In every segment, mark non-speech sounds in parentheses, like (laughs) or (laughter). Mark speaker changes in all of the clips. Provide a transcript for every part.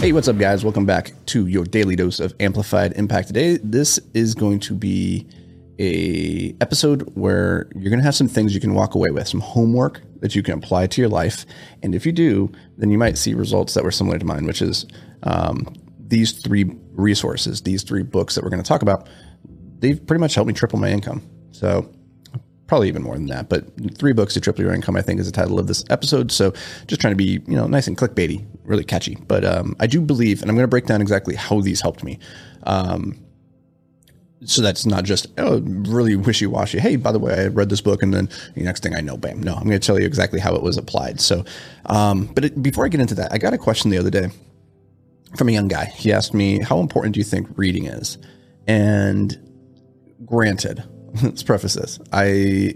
Speaker 1: Hey, what's up, guys? Welcome back to your daily dose of amplified impact. Today, this is going to be a episode where you're going to have some things you can walk away with, some homework that you can apply to your life. And if you do, then you might see results that were similar to mine, which is um, these three resources, these three books that we're going to talk about. They've pretty much helped me triple my income. So probably even more than that. But three books to triple your income, I think, is the title of this episode. So just trying to be, you know, nice and clickbaity, really catchy. But um, I do believe, and I'm going to break down exactly how these helped me. Um, so that's not just oh really wishy washy. Hey, by the way, I read this book, and then the next thing I know, bam. No, I'm going to tell you exactly how it was applied. So, um, but it, before I get into that, I got a question the other day from a young guy. He asked me, "How important do you think reading is?" And granted, let's preface this: I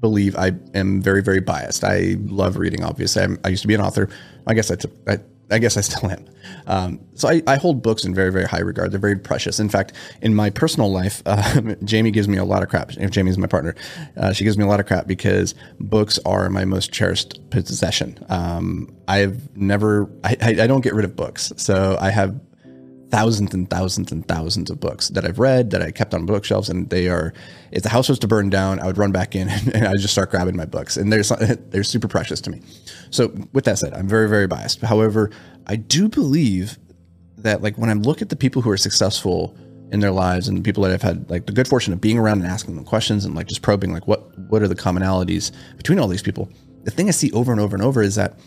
Speaker 1: believe I am very, very biased. I love reading. Obviously, I'm, i used to be an author. I guess I took. I, I guess I still am. Um, so I, I, hold books in very, very high regard. They're very precious. In fact, in my personal life, uh, (laughs) Jamie gives me a lot of crap. If Jamie's my partner, uh, she gives me a lot of crap because books are my most cherished possession. Um, I've never, I, I don't get rid of books. So I have thousands and thousands and thousands of books that I've read that I kept on bookshelves, and they are. If the house was to burn down, I would run back in (laughs) and, and I just start grabbing my books, and they're (laughs) they're super precious to me. So with that said, I'm very very biased. However, I do believe that like when I look at the people who are successful in their lives and the people that I've had like the good fortune of being around and asking them questions and like just probing like what what are the commonalities between all these people. The thing I see over and over and over is that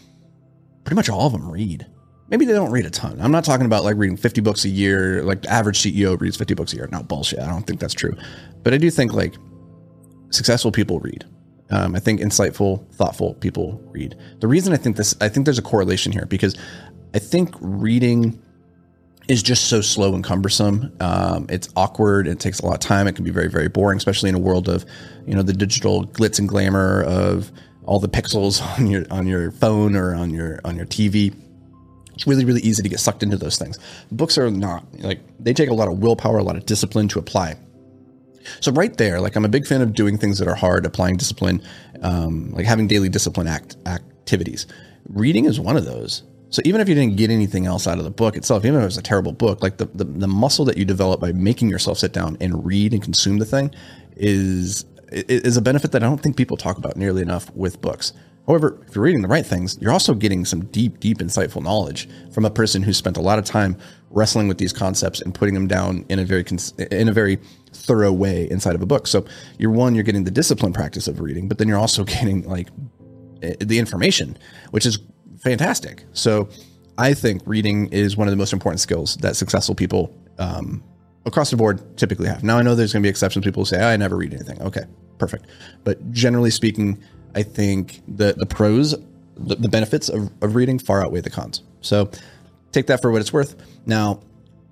Speaker 1: pretty much all of them read maybe they don't read a ton. I'm not talking about like reading 50 books a year, like average CEO reads 50 books a year. No bullshit. I don't think that's true. But I do think like successful people read. Um, I think insightful, thoughtful people read. The reason I think this, I think there's a correlation here because I think reading is just so slow and cumbersome. Um, it's awkward. It takes a lot of time. It can be very, very boring, especially in a world of, you know, the digital glitz and glamour of all the pixels (laughs) on your on your phone or on your on your TV it's really really easy to get sucked into those things. Books are not like they take a lot of willpower a lot of discipline to apply. So right there like i'm a big fan of doing things that are hard applying discipline um, like having daily discipline act activities. Reading is one of those. So even if you didn't get anything else out of the book itself even if it was a terrible book like the, the, the muscle that you develop by making yourself sit down and read and consume the thing is is a benefit that i don't think people talk about nearly enough with books However, if you're reading the right things, you're also getting some deep, deep, insightful knowledge from a person who spent a lot of time wrestling with these concepts and putting them down in a very in a very thorough way inside of a book. So, you're one, you're getting the discipline practice of reading, but then you're also (laughs) getting like eh, the information, which is fantastic. So, I think reading is one of the most important skills that successful people um, across the board typically have. Now, I know there's going to be exceptions. People say, "I never read anything." Okay, perfect. But generally speaking, I think the the pros, the, the benefits of, of reading far outweigh the cons. So take that for what it's worth. Now,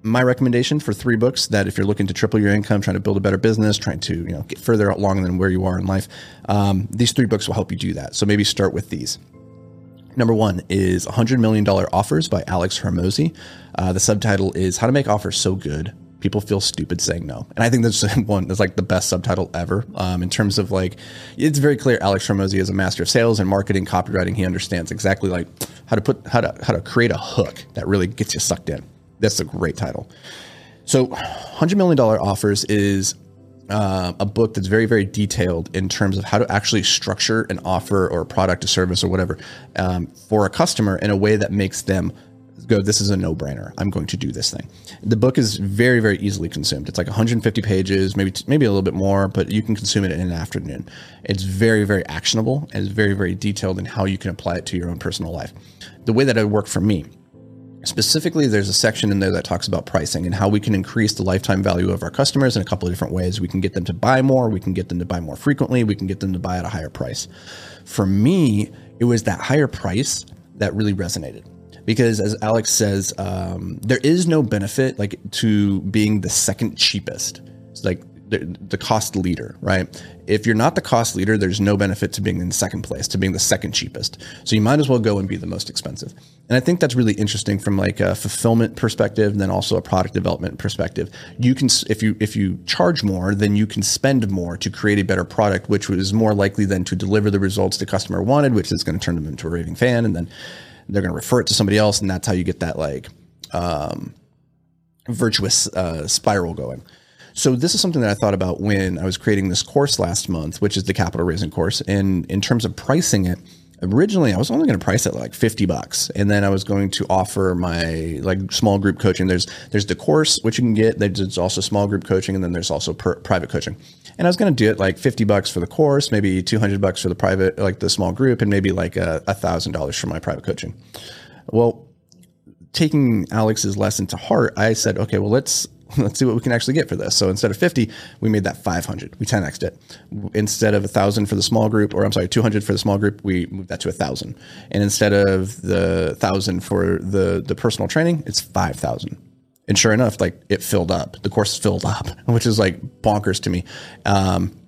Speaker 1: my recommendation for three books that if you're looking to triple your income, trying to build a better business, trying to you know get further out along than where you are in life, um, these three books will help you do that. So maybe start with these. Number one is $100 Million Offers by Alex Hormozi. Uh, the subtitle is How to Make Offers So Good people feel stupid saying no. And I think that's (laughs) one that's like the best subtitle ever. Um, in terms of like, it's very clear Alex Hormozi is a master of sales and marketing, copywriting. He understands exactly like how to put how to how to create a hook that really gets you sucked in. That's a great title. So, hundred million dollar offers is uh, a book that's very very detailed in terms of how to actually structure an offer or a product, a service, or whatever um, for a customer in a way that makes them go, this is a no brainer. I'm going to do this thing. The book is very, very easily consumed. It's like 150 pages, maybe, maybe a little bit more, but you can consume it in an afternoon. It's very, very actionable and it's very, very detailed in how you can apply it to your own personal life. The way that it worked for me, Specifically, there's a section in there that talks about pricing and how we can increase the lifetime value of our customers in a couple of different ways. We can get them to buy more, we can get them to buy more frequently, we can get them to buy at a higher price. For me, it was that higher price that really resonated because as Alex says, um, there is no benefit like to being the second cheapest. It's like the, the cost leader, right? If you're not the cost leader, there's no benefit to being in second place, to being the second cheapest. So you might as well go and be the most expensive. And I think that's really interesting from like a fulfillment perspective, and then also a product development perspective. You can, if you if you charge more, then you can spend more to create a better product, which is more likely than to deliver the results the customer wanted, which is going to turn them into a raving fan, and then they're going to refer it to somebody else, and that's how you get that like um, virtuous uh, spiral going. So this is something that I thought about when I was creating this course last month, which is the capital raising course. And in terms of pricing it, originally I was only going to price it like 50 bucks. And then I was going to offer my like small group coaching. There's, there's the course, which you can get. There's also small group coaching. And then there's also per, private coaching. And I was going to do it like 50 bucks for the course, maybe 200 bucks for the private, like the small group, and maybe like uh, a thousand dollars for my private coaching. Well, taking Alex's lesson to heart, I said, okay, well, let's (laughs) let's see what we can actually get for this. So instead of 50, we made that 500. We 10xed it. Instead of 1,000 for the small group, or I'm sorry, 200 for the small group, we moved that to 1,000. And instead of the 1,000 for the, the personal training, it's 5,000. And sure enough, like it filled up. The course filled up, (laughs) which is like bonkers to me. Um,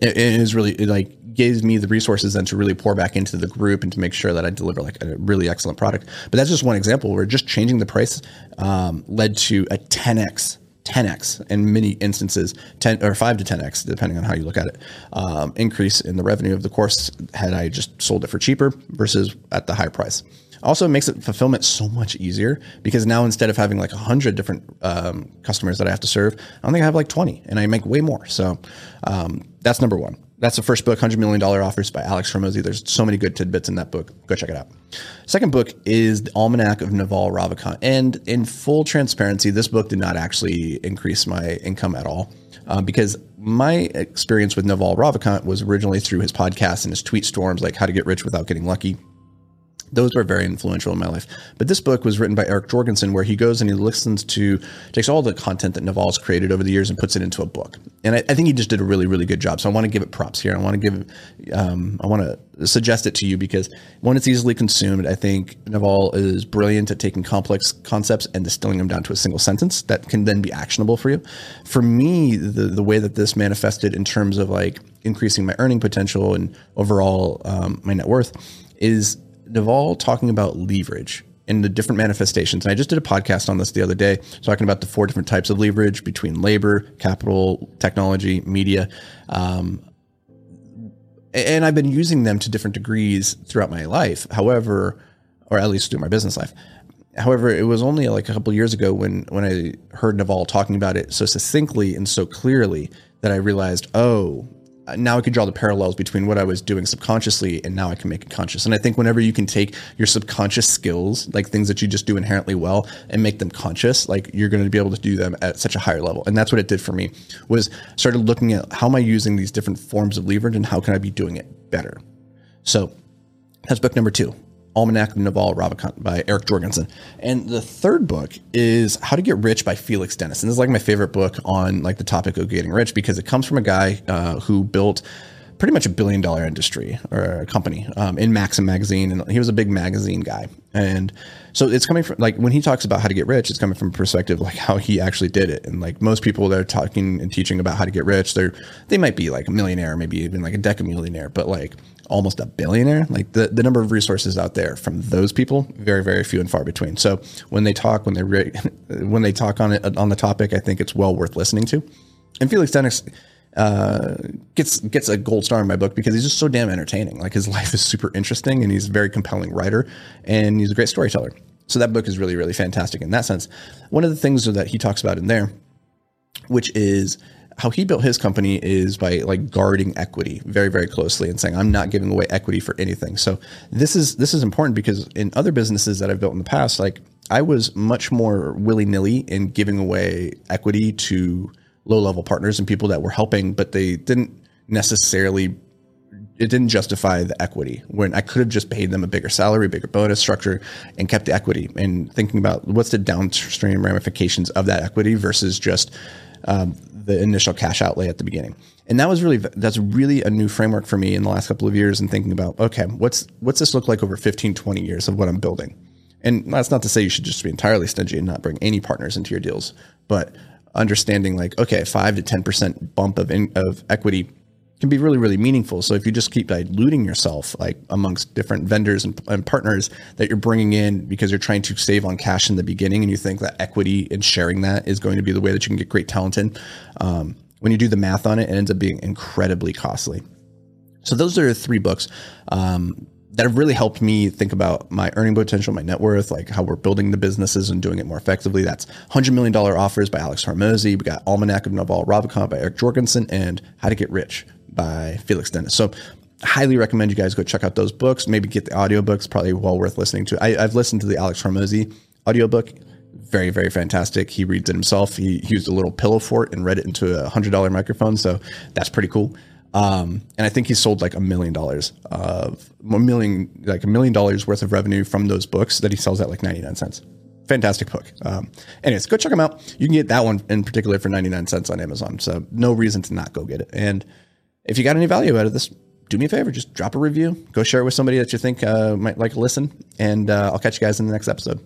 Speaker 1: it, it is really it like gives me the resources then to really pour back into the group and to make sure that I deliver like a really excellent product. But that's just one example where just changing the price um, led to a 10x 10x in many instances, 10 or 5 to 10x, depending on how you look at it, um, increase in the revenue of the course had I just sold it for cheaper versus at the high price. Also, it makes it fulfillment so much easier because now instead of having like 100 different um, customers that I have to serve, I think I have like 20 and I make way more. So um, that's number one. That's the first book, $100 Million Offers by Alex Hormozi. There's so many good tidbits in that book. Go check it out. Second book is The Almanac of Naval Ravikant. And in full transparency, this book did not actually increase my income at all uh, because my experience with Naval Ravikant was originally through his podcast and his tweet storms, like How to Get Rich Without Getting Lucky those were very influential in my life. But this book was written by Eric Jorgenson, where he goes and he listens to, takes all the content that Naval's created over the years and puts it into a book. And I, I think he just did a really, really good job. So I want to give it props here. I want to give, um, I want to suggest it to you because one, it's easily consumed. I think Naval is brilliant at taking complex concepts and distilling them down to a single sentence that can then be actionable for you. For me, the the way that this manifested in terms of like increasing my earning potential and overall um, my net worth is Naval talking about leverage and the different manifestations. And I just did a podcast on this the other day, talking about the four different types of leverage between labor, capital, technology, media. Um, and I've been using them to different degrees throughout my life. However, or at least through my business life. However, it was only like a couple years ago when when I heard Naval talking about it so succinctly and so clearly that I realized, oh, Uh, now I could draw the parallels between what I was doing subconsciously and now I can make it conscious. And I think whenever you can take your subconscious skills, like things that you just do inherently well, and make them conscious, like you're going to be able to do them at such a higher level. And that's what it did for me. Was started looking at how am I using these different forms of leverage and how can I be doing it better. So that's book number two. Almanac of Naval Ravikant by Eric Jorgenson. And the third book is How to Get Rich by Felix Dennis. And this is like my favorite book on like the topic of getting rich because it comes from a guy uh, who built pretty much a billion dollar industry or a company um, in Maxim magazine. And he was a big magazine guy. And so it's coming from like when he talks about how to get rich, it's coming from a perspective like how he actually did it. And like most people that are talking and teaching about how to get rich, they're, they might be like a millionaire, maybe even like a decamillionaire, but like almost a billionaire. Like the, the number of resources out there from those people, very, very few and far between. So when they talk, when they re- (laughs) when they talk on it on the topic, I think it's well worth listening to. And Felix Dennis uh, gets gets a gold star in my book because he's just so damn entertaining. Like his (laughs) life is super interesting, and he's a very compelling writer, and he's a great storyteller. So that book is really, really fantastic in that sense. One of the things that he talks about in there, which is how he built his company is by like guarding equity very very closely and saying i'm not giving away equity for anything so this is this is important because in other businesses that i've built in the past like i was much more willy-nilly in giving away equity to low level partners and people that were helping but they didn't necessarily it didn't justify the equity when I could have just paid them a bigger salary, bigger bonus structure, and kept the equity. And thinking about what's the downstream ramifications of that equity versus just um, the initial cash outlay at the beginning. And that was really that's really a new framework for me in the last couple of years and thinking about okay, what's what's this look like over 15 20 years of what I'm building. And that's not to say you should just be entirely stingy and not bring any partners into your deals, but understanding like, okay, five to 10% bump of, in, of equity can be really, really meaningful. So if you just keep diluting yourself, like amongst different vendors and, and, partners that you're bringing in because you're trying to save on cash in the beginning, and you think that equity and sharing that is going to be the way that you can get great talent in, um, when you do the math on it, it ends up being incredibly costly. So those are three books. Um, that have really helped me think about my earning potential, my net worth, like how we're building the businesses and doing it more effectively. That's $100 million offers by Alex Hormozi. We got Almanac of Naval Ravikant by Eric Jorgenson and How to Get Rich by Felix Dennis. So highly recommend you guys go check out those books. Maybe get the audiobooks, probably well worth listening to. I, have listened to the Alex Hormozi audiobook. Very, very fantastic. He reads it himself. He, he used a little pillow fort and read it into a hundred dollar microphone. So that's pretty cool. Um, and I think he sold like a million dollars of a million, like a million dollars worth of revenue from those books that he sells at like 99 cents. Fantastic book. Um, anyways, go check them out. You can get that one in particular for 99 cents on Amazon. So no reason to not go get it. And if you got any value out of this, do me a favor, just drop a review, go share it with somebody that you think uh, might like to listen. And uh, I'll catch you guys in the next episode.